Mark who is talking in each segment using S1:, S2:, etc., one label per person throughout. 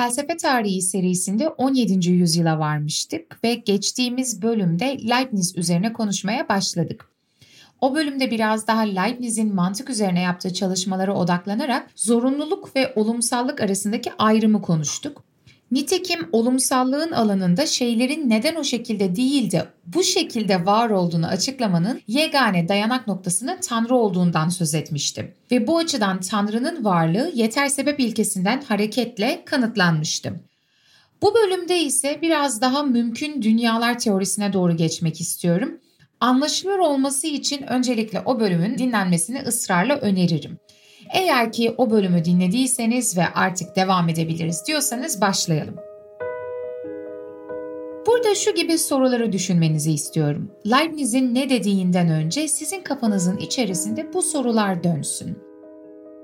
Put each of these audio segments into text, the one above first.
S1: Felsefe Tarihi serisinde 17. yüzyıla varmıştık ve geçtiğimiz bölümde Leibniz üzerine konuşmaya başladık. O bölümde biraz daha Leibniz'in mantık üzerine yaptığı çalışmalara odaklanarak zorunluluk ve olumsallık arasındaki ayrımı konuştuk. Nitekim olumsallığın alanında şeylerin neden o şekilde değil de bu şekilde var olduğunu açıklamanın yegane dayanak noktasının Tanrı olduğundan söz etmiştim. Ve bu açıdan Tanrı'nın varlığı yeter sebep ilkesinden hareketle kanıtlanmıştı. Bu bölümde ise biraz daha mümkün dünyalar teorisine doğru geçmek istiyorum. Anlaşılır olması için öncelikle o bölümün dinlenmesini ısrarla öneririm. Eğer ki o bölümü dinlediyseniz ve artık devam edebiliriz diyorsanız başlayalım. Burada şu gibi soruları düşünmenizi istiyorum. Leibniz'in ne dediğinden önce sizin kafanızın içerisinde bu sorular dönsün.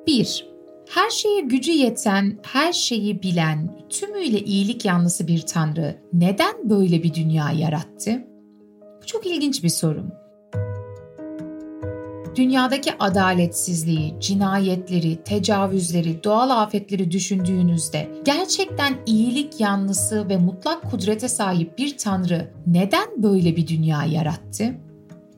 S1: 1. Her şeye gücü yeten, her şeyi bilen, tümüyle iyilik yanlısı bir tanrı neden böyle bir dünya yarattı? Bu çok ilginç bir soru dünyadaki adaletsizliği, cinayetleri, tecavüzleri, doğal afetleri düşündüğünüzde gerçekten iyilik yanlısı ve mutlak kudrete sahip bir tanrı neden böyle bir dünya yarattı?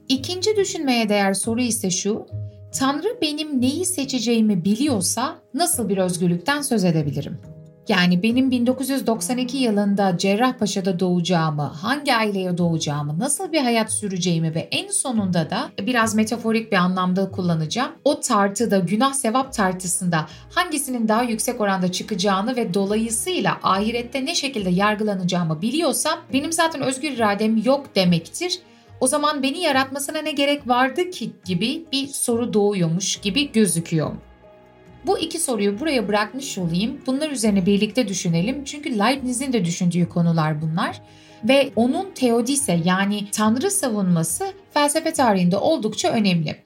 S1: İkinci düşünmeye değer soru ise şu, Tanrı benim neyi seçeceğimi biliyorsa nasıl bir özgürlükten söz edebilirim? Yani benim 1992 yılında Cerrahpaşa'da doğacağımı, hangi aileye doğacağımı, nasıl bir hayat süreceğimi ve en sonunda da biraz metaforik bir anlamda kullanacağım. O tartıda, günah sevap tartısında hangisinin daha yüksek oranda çıkacağını ve dolayısıyla ahirette ne şekilde yargılanacağımı biliyorsam benim zaten özgür iradem yok demektir. O zaman beni yaratmasına ne gerek vardı ki gibi bir soru doğuyormuş gibi gözüküyor. Bu iki soruyu buraya bırakmış olayım. Bunlar üzerine birlikte düşünelim. Çünkü Leibniz'in de düşündüğü konular bunlar. Ve onun teodise yani tanrı savunması felsefe tarihinde oldukça önemli.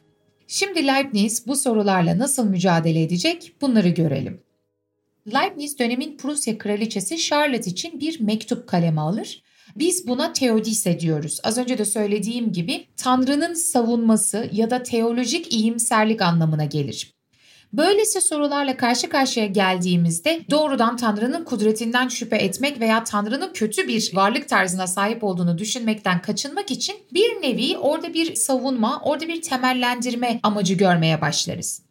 S1: Şimdi Leibniz bu sorularla nasıl mücadele edecek bunları görelim. Leibniz dönemin Prusya kraliçesi Charlotte için bir mektup kaleme alır. Biz buna teodise diyoruz. Az önce de söylediğim gibi Tanrı'nın savunması ya da teolojik iyimserlik anlamına gelir. Böylesi sorularla karşı karşıya geldiğimizde doğrudan Tanrı'nın kudretinden şüphe etmek veya Tanrı'nın kötü bir varlık tarzına sahip olduğunu düşünmekten kaçınmak için bir nevi orada bir savunma, orada bir temellendirme amacı görmeye başlarız.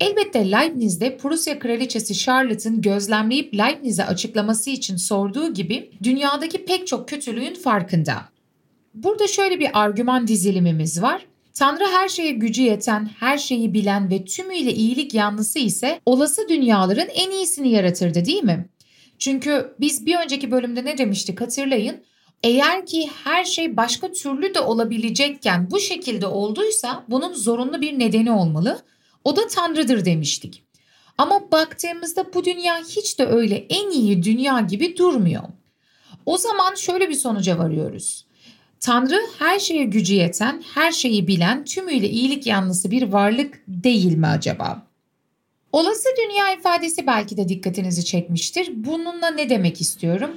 S1: Elbette Leibniz de Prusya kraliçesi Charlotte'ın gözlemleyip Leibniz'e açıklaması için sorduğu gibi dünyadaki pek çok kötülüğün farkında. Burada şöyle bir argüman dizilimimiz var. Tanrı her şeye gücü yeten, her şeyi bilen ve tümüyle iyilik yanlısı ise olası dünyaların en iyisini yaratırdı değil mi? Çünkü biz bir önceki bölümde ne demiştik hatırlayın. Eğer ki her şey başka türlü de olabilecekken bu şekilde olduysa bunun zorunlu bir nedeni olmalı. O da Tanrı'dır demiştik. Ama baktığımızda bu dünya hiç de öyle en iyi dünya gibi durmuyor. O zaman şöyle bir sonuca varıyoruz. Tanrı her şeye gücü yeten, her şeyi bilen, tümüyle iyilik yanlısı bir varlık değil mi acaba? Olası dünya ifadesi belki de dikkatinizi çekmiştir. Bununla ne demek istiyorum?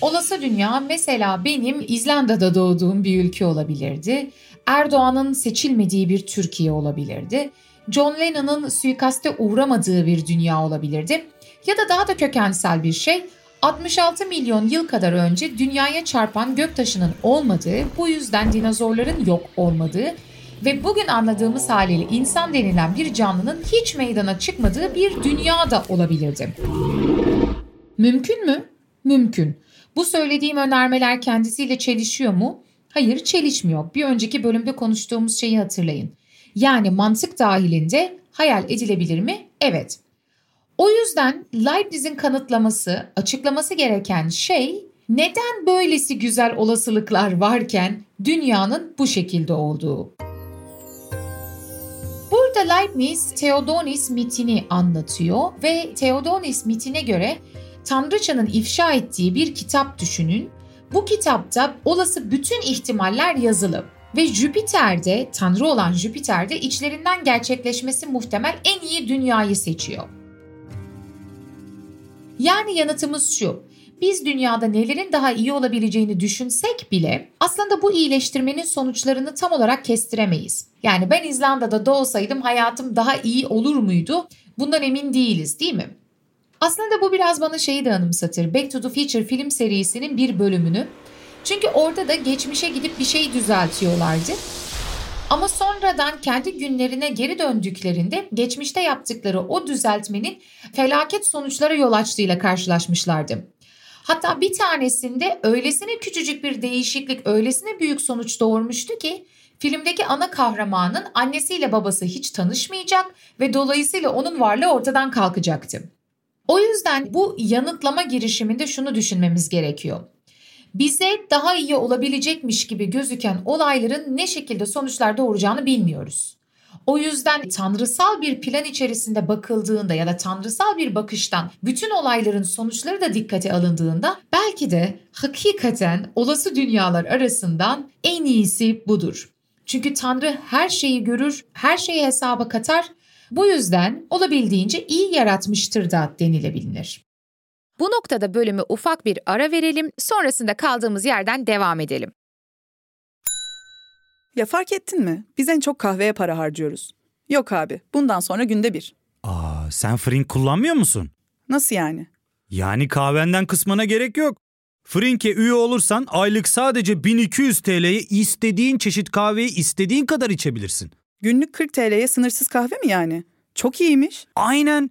S1: Olası dünya mesela benim İzlanda'da doğduğum bir ülke olabilirdi. Erdoğan'ın seçilmediği bir Türkiye olabilirdi. John Lennon'ın suikaste uğramadığı bir dünya olabilirdi. Ya da daha da kökensel bir şey 66 milyon yıl kadar önce dünyaya çarpan göktaşının olmadığı, bu yüzden dinozorların yok olmadığı ve bugün anladığımız haliyle insan denilen bir canlının hiç meydana çıkmadığı bir dünya da olabilirdi. Mümkün mü? Mümkün. Bu söylediğim önermeler kendisiyle çelişiyor mu? Hayır, çelişmiyor. Bir önceki bölümde konuştuğumuz şeyi hatırlayın. Yani mantık dahilinde hayal edilebilir mi? Evet. O yüzden Leibniz'in kanıtlaması, açıklaması gereken şey neden böylesi güzel olasılıklar varken dünyanın bu şekilde olduğu. Burada Leibniz Theodonis mitini anlatıyor ve Theodonis mitine göre Tanrıçanın ifşa ettiği bir kitap düşünün. Bu kitapta olası bütün ihtimaller yazılı ve Jüpiter'de, Tanrı olan Jüpiter'de içlerinden gerçekleşmesi muhtemel en iyi dünyayı seçiyor. Yani yanıtımız şu. Biz dünyada nelerin daha iyi olabileceğini düşünsek bile aslında bu iyileştirmenin sonuçlarını tam olarak kestiremeyiz. Yani ben İzlanda'da doğsaydım hayatım daha iyi olur muydu? Bundan emin değiliz değil mi? Aslında bu biraz bana şeyi de anımsatır. Back to the Future film serisinin bir bölümünü. Çünkü orada da geçmişe gidip bir şey düzeltiyorlardı. Ama sonradan kendi günlerine geri döndüklerinde geçmişte yaptıkları o düzeltmenin felaket sonuçlara yol açtığıyla karşılaşmışlardı. Hatta bir tanesinde öylesine küçücük bir değişiklik öylesine büyük sonuç doğurmuştu ki filmdeki ana kahramanın annesiyle babası hiç tanışmayacak ve dolayısıyla onun varlığı ortadan kalkacaktı. O yüzden bu yanıtlama girişiminde şunu düşünmemiz gerekiyor. Bize daha iyi olabilecekmiş gibi gözüken olayların ne şekilde sonuçlar doğuracağını bilmiyoruz. O yüzden tanrısal bir plan içerisinde bakıldığında ya da tanrısal bir bakıştan bütün olayların sonuçları da dikkate alındığında belki de hakikaten olası dünyalar arasından en iyisi budur. Çünkü Tanrı her şeyi görür, her şeyi hesaba katar bu yüzden olabildiğince iyi yaratmıştır da denilebilir.
S2: Bu noktada bölümü ufak bir ara verelim, sonrasında kaldığımız yerden devam edelim.
S3: Ya fark ettin mi? Biz en çok kahveye para harcıyoruz. Yok abi, bundan sonra günde bir.
S4: Aa, sen Frink kullanmıyor musun?
S3: Nasıl yani?
S4: Yani kahvenden kısmına gerek yok. Frink'e üye olursan aylık sadece 1200 TL'ye istediğin çeşit kahveyi istediğin kadar içebilirsin.
S3: Günlük 40 TL'ye sınırsız kahve mi yani? Çok iyiymiş.
S4: Aynen.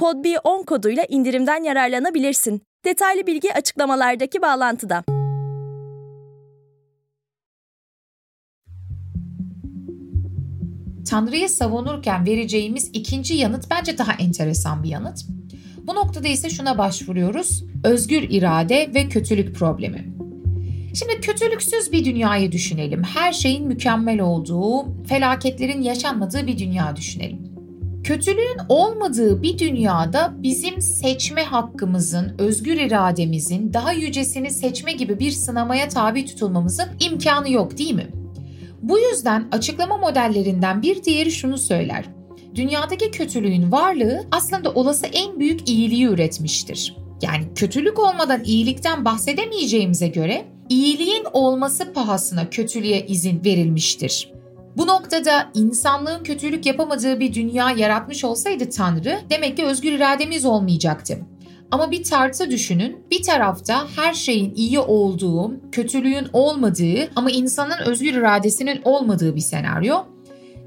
S5: podb10 koduyla indirimden yararlanabilirsin. Detaylı bilgi açıklamalardaki bağlantıda.
S1: Tanrı'yı savunurken vereceğimiz ikinci yanıt bence daha enteresan bir yanıt. Bu noktada ise şuna başvuruyoruz. Özgür irade ve kötülük problemi. Şimdi kötülüksüz bir dünyayı düşünelim. Her şeyin mükemmel olduğu, felaketlerin yaşanmadığı bir dünya düşünelim. Kötülüğün olmadığı bir dünyada bizim seçme hakkımızın, özgür irademizin, daha yücesini seçme gibi bir sınamaya tabi tutulmamızın imkanı yok değil mi? Bu yüzden açıklama modellerinden bir diğeri şunu söyler. Dünyadaki kötülüğün varlığı aslında olası en büyük iyiliği üretmiştir. Yani kötülük olmadan iyilikten bahsedemeyeceğimize göre iyiliğin olması pahasına kötülüğe izin verilmiştir. Bu noktada insanlığın kötülük yapamadığı bir dünya yaratmış olsaydı Tanrı demek ki özgür irademiz olmayacaktı. Ama bir tartı düşünün. Bir tarafta her şeyin iyi olduğu, kötülüğün olmadığı ama insanın özgür iradesinin olmadığı bir senaryo.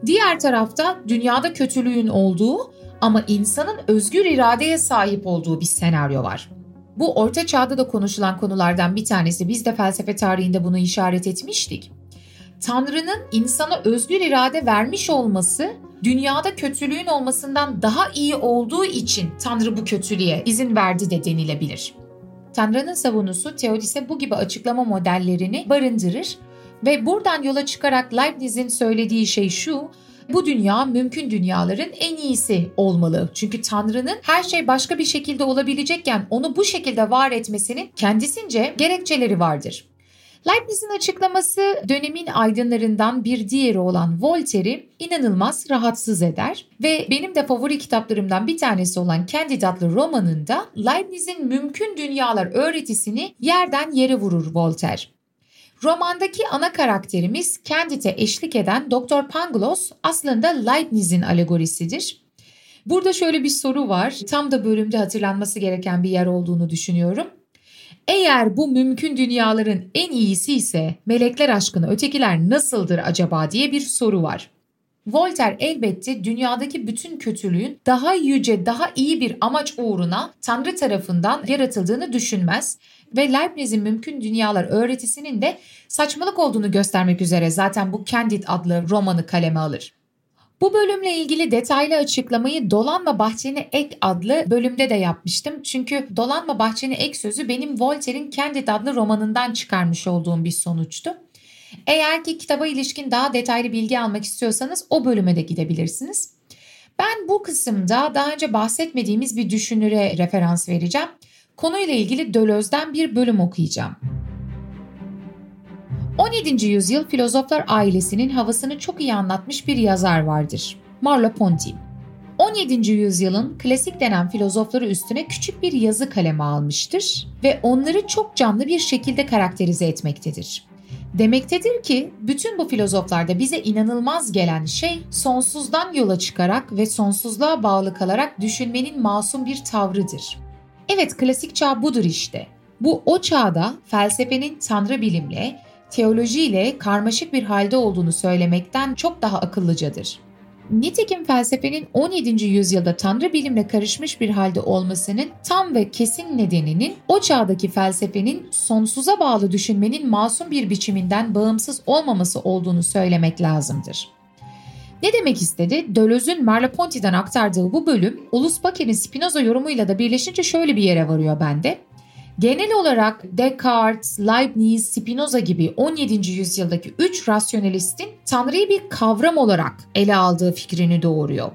S1: Diğer tarafta dünyada kötülüğün olduğu ama insanın özgür iradeye sahip olduğu bir senaryo var. Bu orta çağda da konuşulan konulardan bir tanesi. Biz de felsefe tarihinde bunu işaret etmiştik. Tanrı'nın insana özgür irade vermiş olması dünyada kötülüğün olmasından daha iyi olduğu için Tanrı bu kötülüğe izin verdi de denilebilir. Tanrı'nın savunusu Teodis'e bu gibi açıklama modellerini barındırır ve buradan yola çıkarak Leibniz'in söylediği şey şu, bu dünya mümkün dünyaların en iyisi olmalı. Çünkü Tanrı'nın her şey başka bir şekilde olabilecekken onu bu şekilde var etmesinin kendisince gerekçeleri vardır. Leibniz'in açıklaması dönemin aydınlarından bir diğeri olan Voltaire'i inanılmaz rahatsız eder ve benim de favori kitaplarımdan bir tanesi olan Candide adlı romanında Leibniz'in mümkün dünyalar öğretisini yerden yere vurur Voltaire. Romandaki ana karakterimiz Candide'e eşlik eden Dr. Pangloss aslında Leibniz'in alegorisidir. Burada şöyle bir soru var. Tam da bölümde hatırlanması gereken bir yer olduğunu düşünüyorum. Eğer bu mümkün dünyaların en iyisi ise melekler aşkına ötekiler nasıldır acaba diye bir soru var. Voltaire elbette dünyadaki bütün kötülüğün daha yüce, daha iyi bir amaç uğruna Tanrı tarafından yaratıldığını düşünmez ve Leibniz'in mümkün dünyalar öğretisinin de saçmalık olduğunu göstermek üzere zaten bu Candide adlı romanı kaleme alır. Bu bölümle ilgili detaylı açıklamayı Dolanma Bahçeni Ek adlı bölümde de yapmıştım. Çünkü Dolanma Bahçeni Ek sözü benim Voltaire'in Candide adlı romanından çıkarmış olduğum bir sonuçtu. Eğer ki kitaba ilişkin daha detaylı bilgi almak istiyorsanız o bölüme de gidebilirsiniz. Ben bu kısımda daha önce bahsetmediğimiz bir düşünüre referans vereceğim. Konuyla ilgili Döloz'dan bir bölüm okuyacağım. 17. yüzyıl filozoflar ailesinin havasını çok iyi anlatmış bir yazar vardır. Merleau-Ponty. 17. yüzyılın klasik denen filozofları üstüne küçük bir yazı kaleme almıştır ve onları çok canlı bir şekilde karakterize etmektedir. Demektedir ki bütün bu filozoflarda bize inanılmaz gelen şey sonsuzdan yola çıkarak ve sonsuzluğa bağlı kalarak düşünmenin masum bir tavrıdır. Evet klasik çağ budur işte. Bu o çağda felsefenin tanrı bilimle, teolojiyle karmaşık bir halde olduğunu söylemekten çok daha akıllıcadır. Nitekim felsefenin 17. yüzyılda tanrı bilimle karışmış bir halde olmasının tam ve kesin nedeninin o çağdaki felsefenin sonsuza bağlı düşünmenin masum bir biçiminden bağımsız olmaması olduğunu söylemek lazımdır. Ne demek istedi? Deleuze'ün Merleau-Ponty'den aktardığı bu bölüm, Ulus Baker'in Spinoza yorumuyla da birleşince şöyle bir yere varıyor bende. Genel olarak Descartes, Leibniz, Spinoza gibi 17. yüzyıldaki 3 rasyonalistin Tanrı'yı bir kavram olarak ele aldığı fikrini doğuruyor.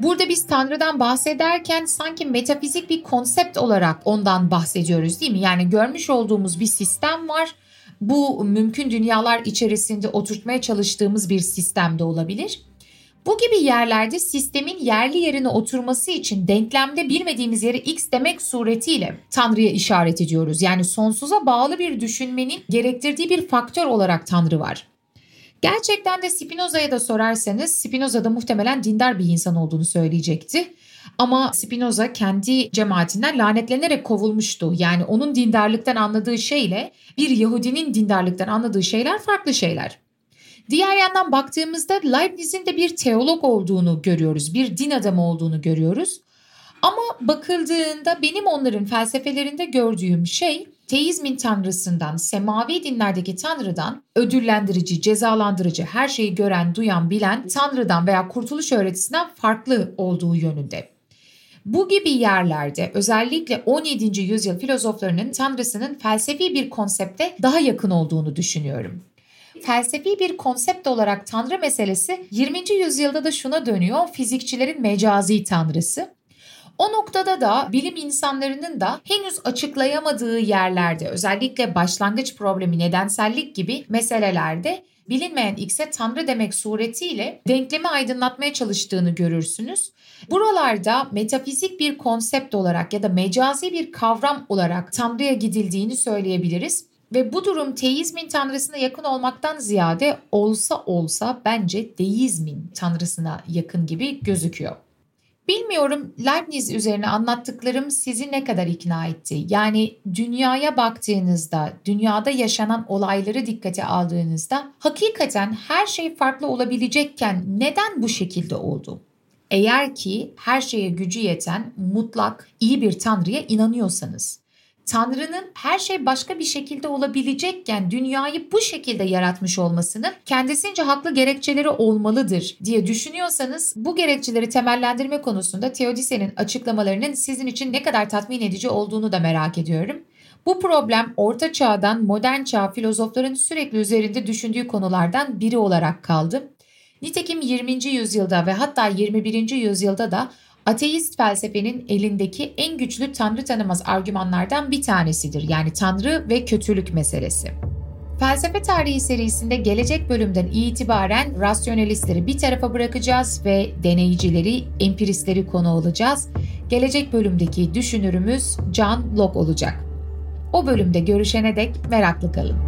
S1: Burada biz Tanrı'dan bahsederken sanki metafizik bir konsept olarak ondan bahsediyoruz değil mi? Yani görmüş olduğumuz bir sistem var. Bu mümkün dünyalar içerisinde oturtmaya çalıştığımız bir sistem de olabilir. Bu gibi yerlerde sistemin yerli yerine oturması için denklemde bilmediğimiz yere x demek suretiyle Tanrı'ya işaret ediyoruz. Yani sonsuza bağlı bir düşünmenin gerektirdiği bir faktör olarak Tanrı var. Gerçekten de Spinoza'ya da sorarsanız Spinoza da muhtemelen dindar bir insan olduğunu söyleyecekti. Ama Spinoza kendi cemaatinden lanetlenerek kovulmuştu. Yani onun dindarlıktan anladığı şeyle bir Yahudinin dindarlıktan anladığı şeyler farklı şeyler. Diğer yandan baktığımızda Leibniz'in de bir teolog olduğunu görüyoruz. Bir din adamı olduğunu görüyoruz. Ama bakıldığında benim onların felsefelerinde gördüğüm şey teizmin tanrısından, semavi dinlerdeki tanrıdan, ödüllendirici, cezalandırıcı, her şeyi gören, duyan, bilen tanrıdan veya kurtuluş öğretisinden farklı olduğu yönünde. Bu gibi yerlerde özellikle 17. yüzyıl filozoflarının tanrısının felsefi bir konsepte daha yakın olduğunu düşünüyorum felsefi bir konsept olarak tanrı meselesi 20. yüzyılda da şuna dönüyor fizikçilerin mecazi tanrısı. O noktada da bilim insanlarının da henüz açıklayamadığı yerlerde özellikle başlangıç problemi nedensellik gibi meselelerde bilinmeyen X'e Tanrı demek suretiyle denklemi aydınlatmaya çalıştığını görürsünüz. Buralarda metafizik bir konsept olarak ya da mecazi bir kavram olarak Tanrı'ya gidildiğini söyleyebiliriz. Ve bu durum teizmin tanrısına yakın olmaktan ziyade olsa olsa bence deizmin tanrısına yakın gibi gözüküyor. Bilmiyorum Leibniz üzerine anlattıklarım sizi ne kadar ikna etti? Yani dünyaya baktığınızda, dünyada yaşanan olayları dikkate aldığınızda hakikaten her şey farklı olabilecekken neden bu şekilde oldu? Eğer ki her şeye gücü yeten mutlak iyi bir tanrıya inanıyorsanız. Tanrı'nın her şey başka bir şekilde olabilecekken dünyayı bu şekilde yaratmış olmasının kendisince haklı gerekçeleri olmalıdır diye düşünüyorsanız bu gerekçeleri temellendirme konusunda Teodise'nin açıklamalarının sizin için ne kadar tatmin edici olduğunu da merak ediyorum. Bu problem orta çağdan modern çağ filozofların sürekli üzerinde düşündüğü konulardan biri olarak kaldı. Nitekim 20. yüzyılda ve hatta 21. yüzyılda da ateist felsefenin elindeki en güçlü tanrı tanımaz argümanlardan bir tanesidir. Yani tanrı ve kötülük meselesi. Felsefe tarihi serisinde gelecek bölümden itibaren rasyonelistleri bir tarafa bırakacağız ve deneyicileri, empiristleri konu olacağız. Gelecek bölümdeki düşünürümüz John Locke olacak. O bölümde görüşene dek meraklı kalın.